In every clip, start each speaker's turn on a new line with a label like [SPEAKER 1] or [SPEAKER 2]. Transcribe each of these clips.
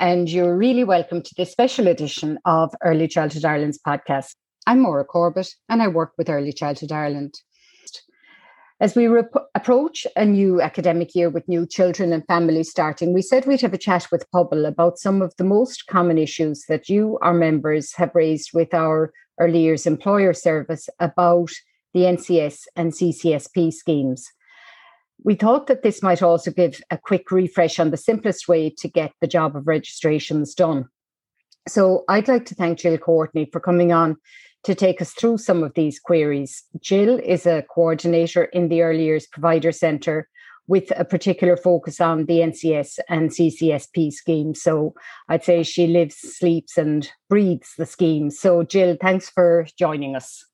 [SPEAKER 1] and you're really welcome to this special edition of Early Childhood Ireland's podcast. I'm Maura Corbett, and I work with Early Childhood Ireland. As we rep- approach a new academic year with new children and families starting, we said we'd have a chat with Pobal about some of the most common issues that you, our members, have raised with our early years employer service about the NCS and CCSP schemes. We thought that this might also give a quick refresh on the simplest way to get the job of registrations done. So I'd like to thank Jill Courtney for coming on to take us through some of these queries. Jill is a coordinator in the Early Years Provider Centre with a particular focus on the NCS and CCSP scheme. So I'd say she lives, sleeps, and breathes the scheme. So, Jill, thanks for joining us.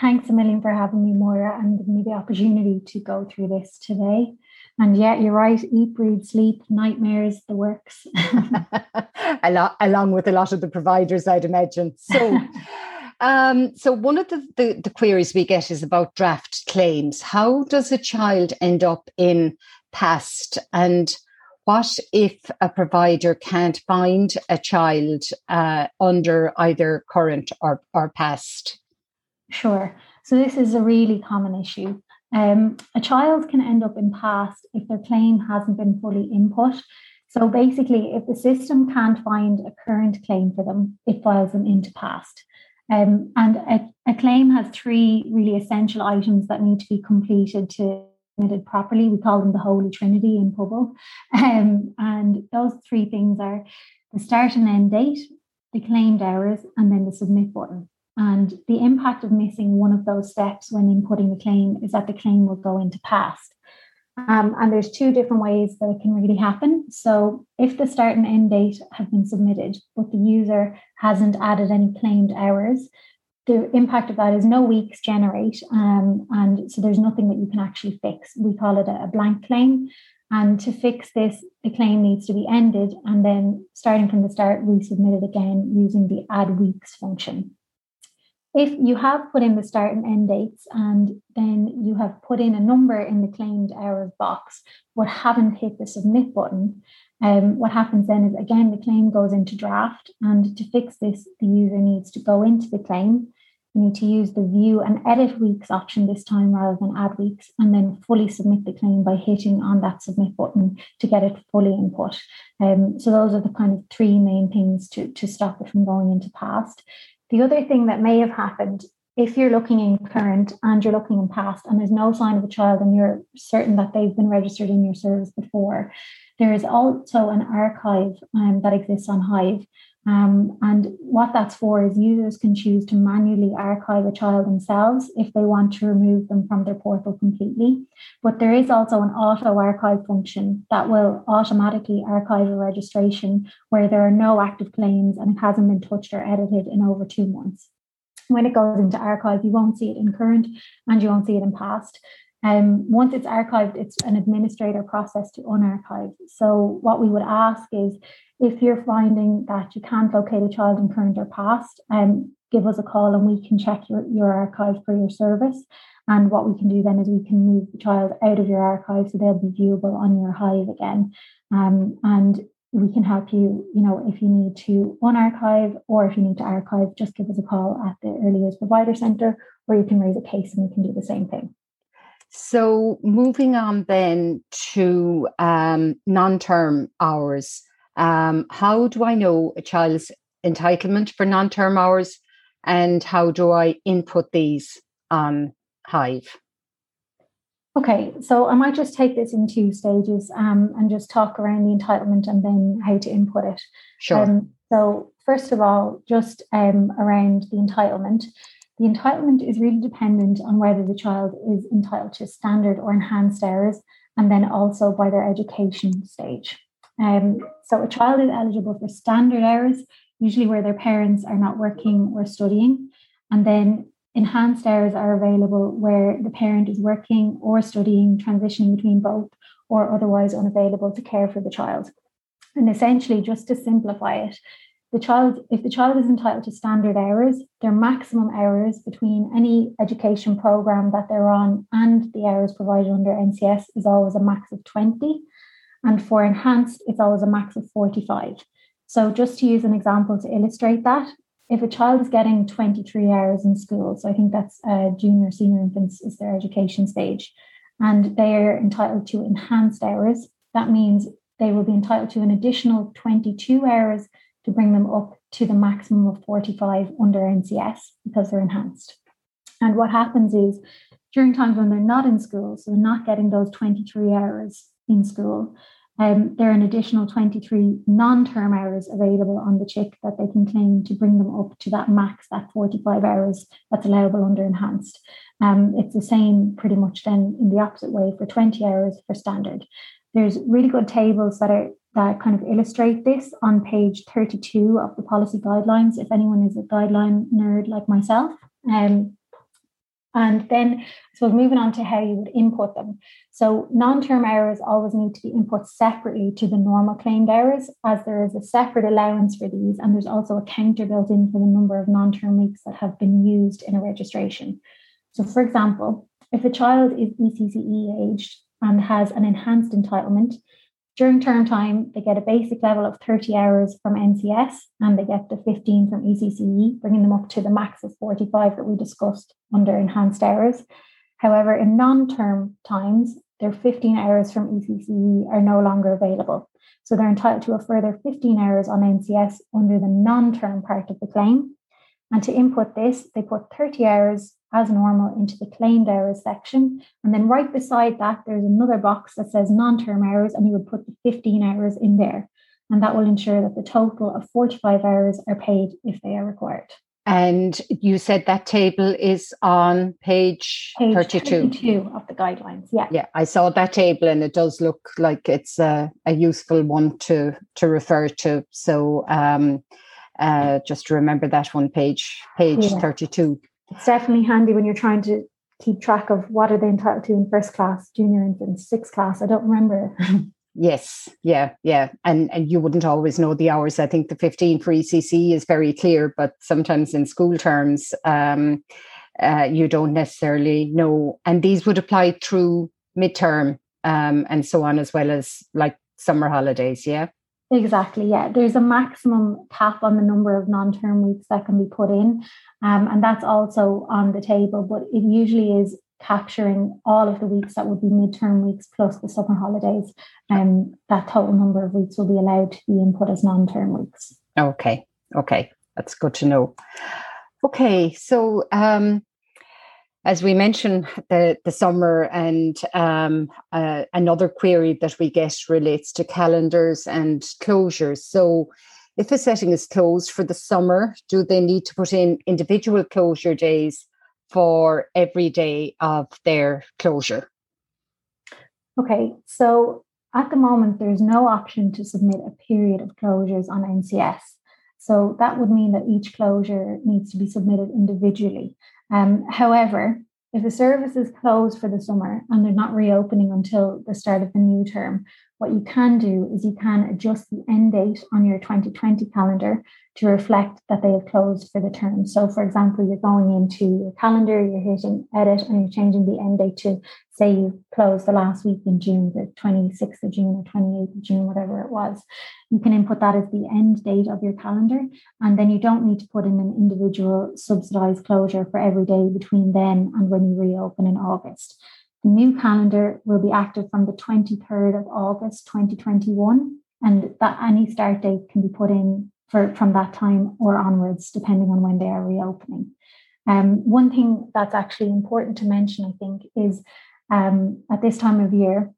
[SPEAKER 2] Thanks a million for having me, Maura, and giving me the opportunity to go through this today. And yeah, you're right. Eat, breathe, sleep, nightmares, the works.
[SPEAKER 1] a lot, along with a lot of the providers, I'd imagine. So, um, so one of the, the, the queries we get is about draft claims. How does a child end up in PAST, and what if a provider can't find a child uh, under either current or, or PAST?
[SPEAKER 2] Sure. So this is a really common issue. Um, a child can end up in PAST if their claim hasn't been fully input. So basically, if the system can't find a current claim for them, it files them into PAST. Um, and a, a, claim has three really essential items that need to be completed to submitted properly. We call them the Holy Trinity in Pobal. Um, and those three things are the start and end date, the claimed hours, and then the submit button. And the impact of missing one of those steps when inputting the claim is that the claim will go into past. Um, and there's two different ways that it can really happen. So if the start and end date have been submitted, but the user hasn't added any claimed hours, the impact of that is no weeks generate. Um, and so there's nothing that you can actually fix. We call it a, a blank claim. And to fix this, the claim needs to be ended and then starting from the start, resubmit it again using the add weeks function if you have put in the start and end dates and then you have put in a number in the claimed hours box but haven't hit the submit button, um, what happens then is again the claim goes into draft and to fix this the user needs to go into the claim. You need to use the view and edit weeks option this time rather than add weeks and then fully submit the claim by hitting on that submit button to get it fully input. Um, so those are the kind of three main things to, to stop it from going into past the other thing that may have happened if you're looking in current and you're looking in past and there's no sign of a child and you're certain that they've been registered in your service before, there is also an archive um, that exists on Hive. Um, and what that's for is users can choose to manually archive a child themselves if they want to remove them from their portal completely. But there is also an auto archive function that will automatically archive a registration where there are no active claims and it hasn't been touched or edited in over two months. When it goes into archive, you won't see it in current and you won't see it in past. Um, once it's archived, it's an administrator process to unarchive. So, what we would ask is if you're finding that you can't locate a child in current or past, um, give us a call and we can check your, your archive for your service. And what we can do then is we can move the child out of your archive so they'll be viewable on your Hive again. Um, and we can help you, you know, if you need to unarchive or if you need to archive, just give us a call at the Early Years Provider Centre or you can raise a case and we can do the same thing.
[SPEAKER 1] So moving on then to um, non-term hours. Um, how do I know a child's entitlement for non term hours and how do I input these on Hive?
[SPEAKER 2] Okay, so I might just take this in two stages um, and just talk around the entitlement and then how to input it.
[SPEAKER 1] Sure. Um,
[SPEAKER 2] so, first of all, just um, around the entitlement. The entitlement is really dependent on whether the child is entitled to standard or enhanced hours and then also by their education stage. Um, so a child is eligible for standard hours, usually where their parents are not working or studying. And then enhanced hours are available where the parent is working or studying, transitioning between both, or otherwise unavailable to care for the child. And essentially, just to simplify it, the child, if the child is entitled to standard hours, their maximum hours between any education program that they're on and the hours provided under NCS is always a max of 20. And for enhanced, it's always a max of 45. So, just to use an example to illustrate that, if a child is getting 23 hours in school, so I think that's uh, junior, senior infants is their education stage, and they are entitled to enhanced hours, that means they will be entitled to an additional 22 hours to bring them up to the maximum of 45 under NCS because they're enhanced. And what happens is during times when they're not in school, so they're not getting those 23 hours in school, um, there are an additional 23 non-term hours available on the chick that they can claim to bring them up to that max, that 45 hours that's allowable under enhanced. Um, it's the same pretty much then in the opposite way for 20 hours for standard. There's really good tables that are that kind of illustrate this on page 32 of the policy guidelines, if anyone is a guideline nerd like myself. Um, and then, so moving on to how you would input them. So, non term hours always need to be input separately to the normal claimed hours, as there is a separate allowance for these, and there's also a counter built in for the number of non term weeks that have been used in a registration. So, for example, if a child is ECCE aged and has an enhanced entitlement, during term time, they get a basic level of 30 hours from NCS and they get the 15 from ECCE, bringing them up to the max of 45 that we discussed under enhanced hours. However, in non term times, their 15 hours from ECCE are no longer available. So they're entitled to a further 15 hours on NCS under the non term part of the claim. And to input this, they put 30 hours as normal into the claimed hours section. And then right beside that, there's another box that says non term hours, and you would put the 15 hours in there. And that will ensure that the total of 45 hours are paid if they are required.
[SPEAKER 1] And you said that table is on page,
[SPEAKER 2] page
[SPEAKER 1] 32.
[SPEAKER 2] 32 of the guidelines. Yeah.
[SPEAKER 1] Yeah, I saw that table and it does look like it's a, a useful one to to refer to. So um, uh, just to remember that one page, page yeah. 32
[SPEAKER 2] it's definitely handy when you're trying to keep track of what are they entitled to in first class, junior infant, sixth class. I don't remember.
[SPEAKER 1] yes, yeah, yeah, and and you wouldn't always know the hours. I think the fifteen for ECCE is very clear, but sometimes in school terms, um, uh, you don't necessarily know. And these would apply through midterm um, and so on, as well as like summer holidays. Yeah.
[SPEAKER 2] Exactly, yeah. There's a maximum cap on the number of non term weeks that can be put in. Um, and that's also on the table, but it usually is capturing all of the weeks that would be midterm weeks plus the summer holidays. And um, that total number of weeks will be allowed to be input as non term weeks.
[SPEAKER 1] Okay, okay. That's good to know. Okay, so um, as we mentioned, the, the summer and um, uh, another query that we get relates to calendars and closures. So, if a setting is closed for the summer, do they need to put in individual closure days for every day of their closure?
[SPEAKER 2] Okay, so at the moment, there's no option to submit a period of closures on NCS. So that would mean that each closure needs to be submitted individually. Um, however, if the service is closed for the summer and they're not reopening until the start of the new term, what you can do is you can adjust the end date on your 2020 calendar to reflect that they have closed for the term. So, for example, you're going into your calendar, you're hitting edit, and you're changing the end date to say you closed the last week in June, the 26th of June or 28th of June, whatever it was. You can input that as the end date of your calendar, and then you don't need to put in an individual subsidized closure for every day between then and when you reopen in August. The new calendar will be active from the 23rd of August 2021, and that any start date can be put in for from that time or onwards, depending on when they are reopening. Um, one thing that's actually important to mention, I think, is um, at this time of year,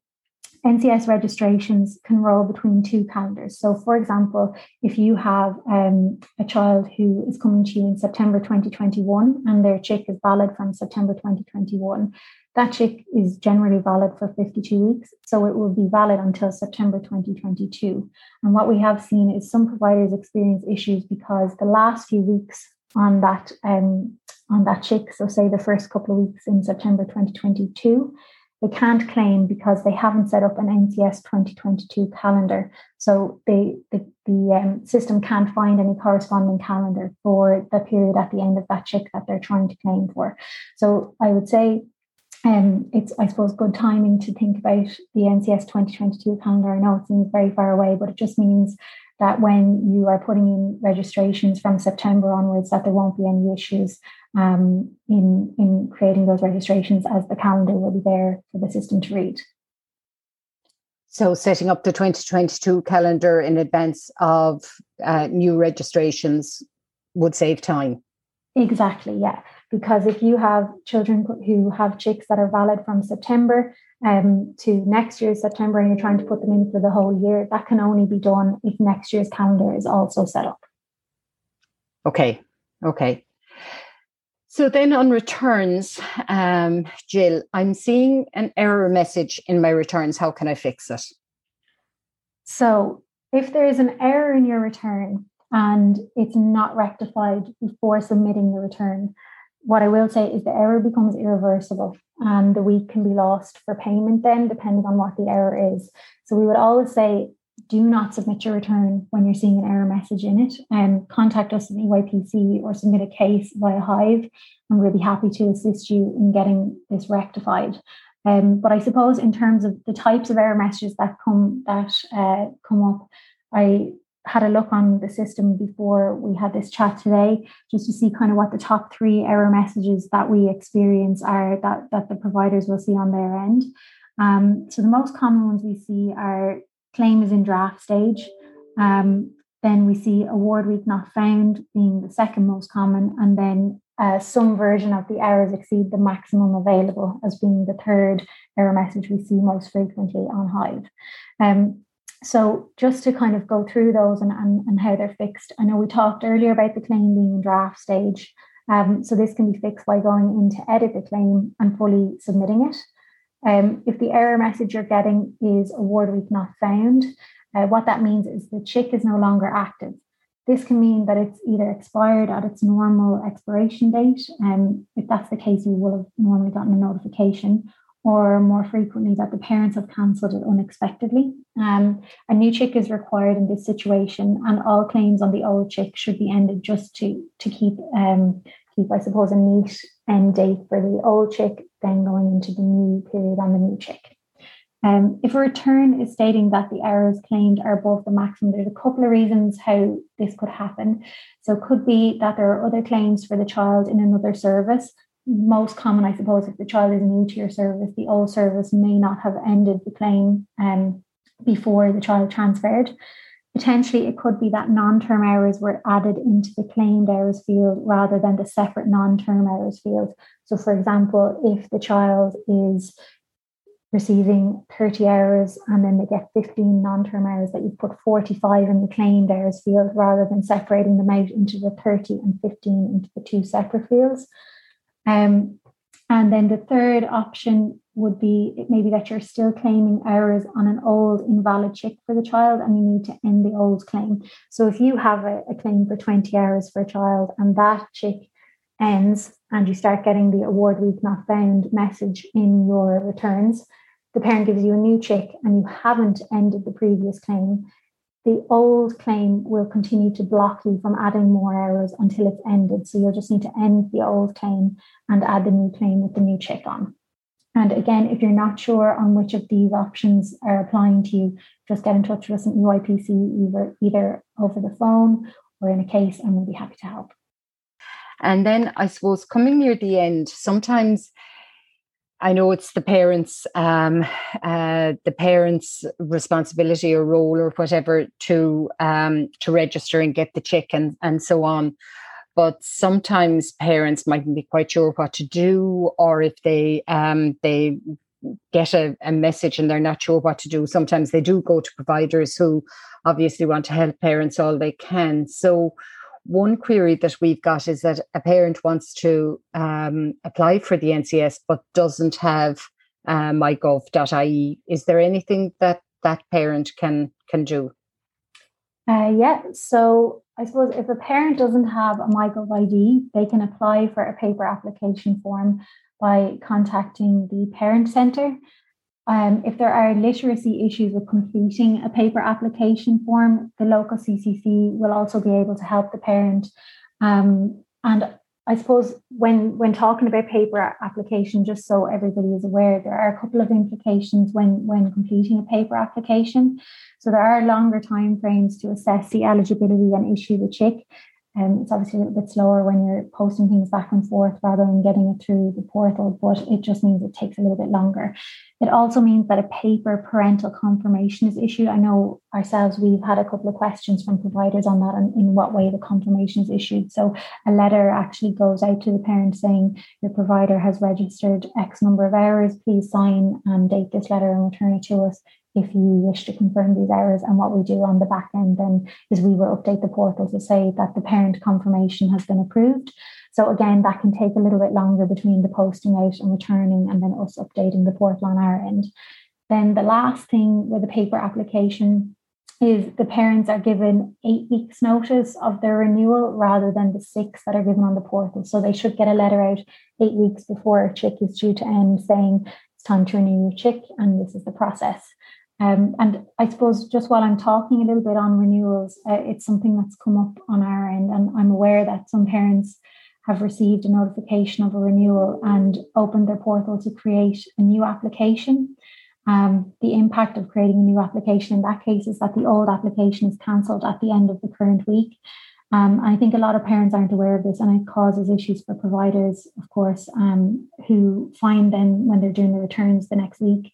[SPEAKER 2] NCS registrations can roll between two calendars. So, for example, if you have um, a child who is coming to you in September 2021 and their chick is valid from September 2021, that chick is generally valid for 52 weeks. So, it will be valid until September 2022. And what we have seen is some providers experience issues because the last few weeks on that um, on that chick, so say the first couple of weeks in September 2022, they can't claim because they haven't set up an NCS 2022 calendar. So they, the, the um, system can't find any corresponding calendar for the period at the end of that chick that they're trying to claim for. So I would say um, it's, I suppose, good timing to think about the NCS 2022 calendar. I know it seems very far away, but it just means that when you are putting in registrations from September onwards, that there won't be any issues um, in in creating those registrations, as the calendar will be there for the system to read.
[SPEAKER 1] So, setting up the 2022 calendar in advance of uh, new registrations would save time.
[SPEAKER 2] Exactly, yeah. Because if you have children who have chicks that are valid from September um, to next year's September and you're trying to put them in for the whole year, that can only be done if next year's calendar is also set up.
[SPEAKER 1] Okay, okay. So then on returns, um, Jill, I'm seeing an error message in my returns. How can I fix it?
[SPEAKER 2] So if there is an error in your return and it's not rectified before submitting the return, what I will say is the error becomes irreversible and the week can be lost for payment then, depending on what the error is. So we would always say do not submit your return when you're seeing an error message in it. And um, contact us at EYPC or submit a case via Hive, and we'll be happy to assist you in getting this rectified. Um, but I suppose in terms of the types of error messages that come that uh, come up, I had a look on the system before we had this chat today, just to see kind of what the top three error messages that we experience are that that the providers will see on their end. Um, so the most common ones we see are claim is in draft stage. Um, then we see award week not found being the second most common, and then uh, some version of the errors exceed the maximum available as being the third error message we see most frequently on Hive. Um, so just to kind of go through those and, and, and how they're fixed, I know we talked earlier about the claim being in draft stage. Um, so this can be fixed by going in to edit the claim and fully submitting it. Um, if the error message you're getting is award week not found, uh, what that means is the chick is no longer active. This can mean that it's either expired at its normal expiration date, and um, if that's the case, you will have normally gotten a notification, or more frequently that the parents have cancelled it unexpectedly. Um, a new chick is required in this situation, and all claims on the old chick should be ended just to to keep um, keep, I suppose, a neat end date for the old chick, then going into the new period on the new chick. Um, if a return is stating that the errors claimed are above the maximum, there's a couple of reasons how this could happen. So it could be that there are other claims for the child in another service. Most common, I suppose, if the child is new to your service, the old service may not have ended the claim um, before the child transferred. Potentially, it could be that non term hours were added into the claimed hours field rather than the separate non term hours field. So, for example, if the child is receiving 30 hours and then they get 15 non-term hours that you put 45 in the claimed hours field rather than separating them out into the 30 and 15 into the two separate fields. Um, and then the third option would be maybe that you're still claiming hours on an old invalid check for the child and you need to end the old claim. So if you have a, a claim for 20 hours for a child and that check ends and you start getting the award week not found message in your returns, the parent gives you a new check and you haven't ended the previous claim, the old claim will continue to block you from adding more hours until it's ended. So you'll just need to end the old claim and add the new claim with the new check on. And again, if you're not sure on which of these options are applying to you, just get in touch with us at EYPC either, either over the phone or in a case, and we'll be happy to help.
[SPEAKER 1] And then I suppose coming near the end, sometimes I know it's the parents, um, uh, the parents' responsibility or role or whatever to um, to register and get the check and and so on. But sometimes parents mightn't be quite sure what to do, or if they um, they get a, a message and they're not sure what to do. Sometimes they do go to providers who obviously want to help parents all they can. So one query that we've got is that a parent wants to um, apply for the NCS but doesn't have uh, mygov.ie. Is there anything that that parent can can do?
[SPEAKER 2] Uh, yeah, so I suppose if a parent doesn't have a MyGov ID, they can apply for a paper application form by contacting the parent centre. Um, if there are literacy issues with completing a paper application form, the local CCC will also be able to help the parent. Um, and I suppose when when talking about paper application, just so everybody is aware, there are a couple of implications when when completing a paper application. So there are longer time frames to assess the eligibility and issue the CHICK. Um, it's obviously a little bit slower when you're posting things back and forth rather than getting it through the portal, but it just means it takes a little bit longer. It also means that a paper parental confirmation is issued. I know ourselves, we've had a couple of questions from providers on that and in what way the confirmation is issued. So a letter actually goes out to the parent saying your provider has registered X number of hours, please sign and date this letter and return it to us if you wish to confirm these errors. And what we do on the back end then is we will update the portal to say that the parent confirmation has been approved. So again, that can take a little bit longer between the posting out and returning and then us updating the portal on our end. Then the last thing with the paper application is the parents are given eight weeks notice of their renewal rather than the six that are given on the portal. So they should get a letter out eight weeks before a chick is due to end saying it's time to renew your chick and this is the process. Um, and I suppose just while I'm talking a little bit on renewals, uh, it's something that's come up on our end, and I'm aware that some parents have received a notification of a renewal and opened their portal to create a new application. Um, the impact of creating a new application in that case is that the old application is cancelled at the end of the current week. Um, I think a lot of parents aren't aware of this, and it causes issues for providers, of course, um, who find then when they're doing the returns the next week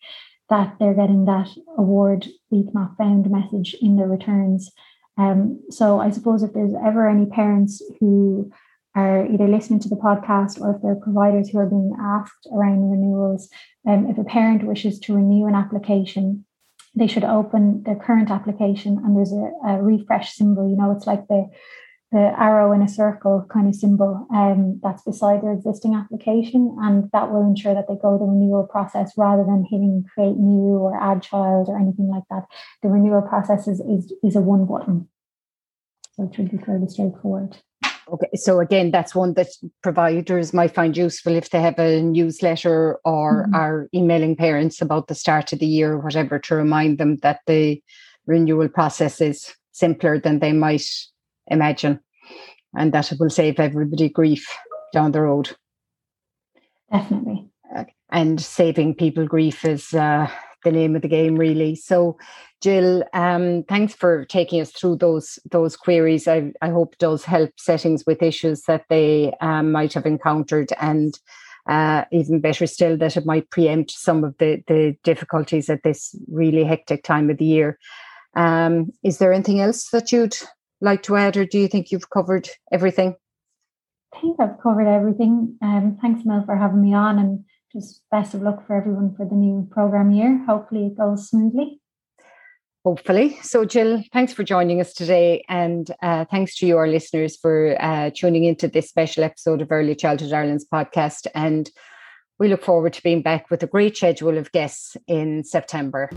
[SPEAKER 2] that they're getting that award week not found message in their returns. Um, so I suppose if there's ever any parents who are either listening to the podcast or if they're providers who are being asked around renewals, um, if a parent wishes to renew an application, they should open their current application and there's a, a refresh symbol. You know, it's like the the arrow in a circle kind of symbol um, that's beside their existing application. And that will ensure that they go the renewal process rather than hitting create new or add child or anything like that. The renewal process is, is, is a one button. So it should be fairly straightforward.
[SPEAKER 1] Okay, so again, that's one that providers might find useful if they have a newsletter or mm-hmm. are emailing parents about the start of the year or whatever to remind them that the renewal process is simpler than they might imagine, and that it will save everybody grief down the road.
[SPEAKER 2] Definitely.
[SPEAKER 1] And saving people grief is uh, the name of the game, really. So, Jill, um, thanks for taking us through those those queries. I, I hope does help settings with issues that they um, might have encountered, and uh, even better still, that it might preempt some of the the difficulties at this really hectic time of the year. Um, is there anything else that you'd like to add, or do you think you've covered everything?
[SPEAKER 2] I think I've covered everything. Um, thanks, Mel, for having me on, and just best of luck for everyone for the new program year. Hopefully, it goes smoothly.
[SPEAKER 1] Hopefully. So, Jill, thanks for joining us today. And uh, thanks to you, our listeners, for uh, tuning into this special episode of Early Childhood Ireland's podcast. And we look forward to being back with a great schedule of guests in September.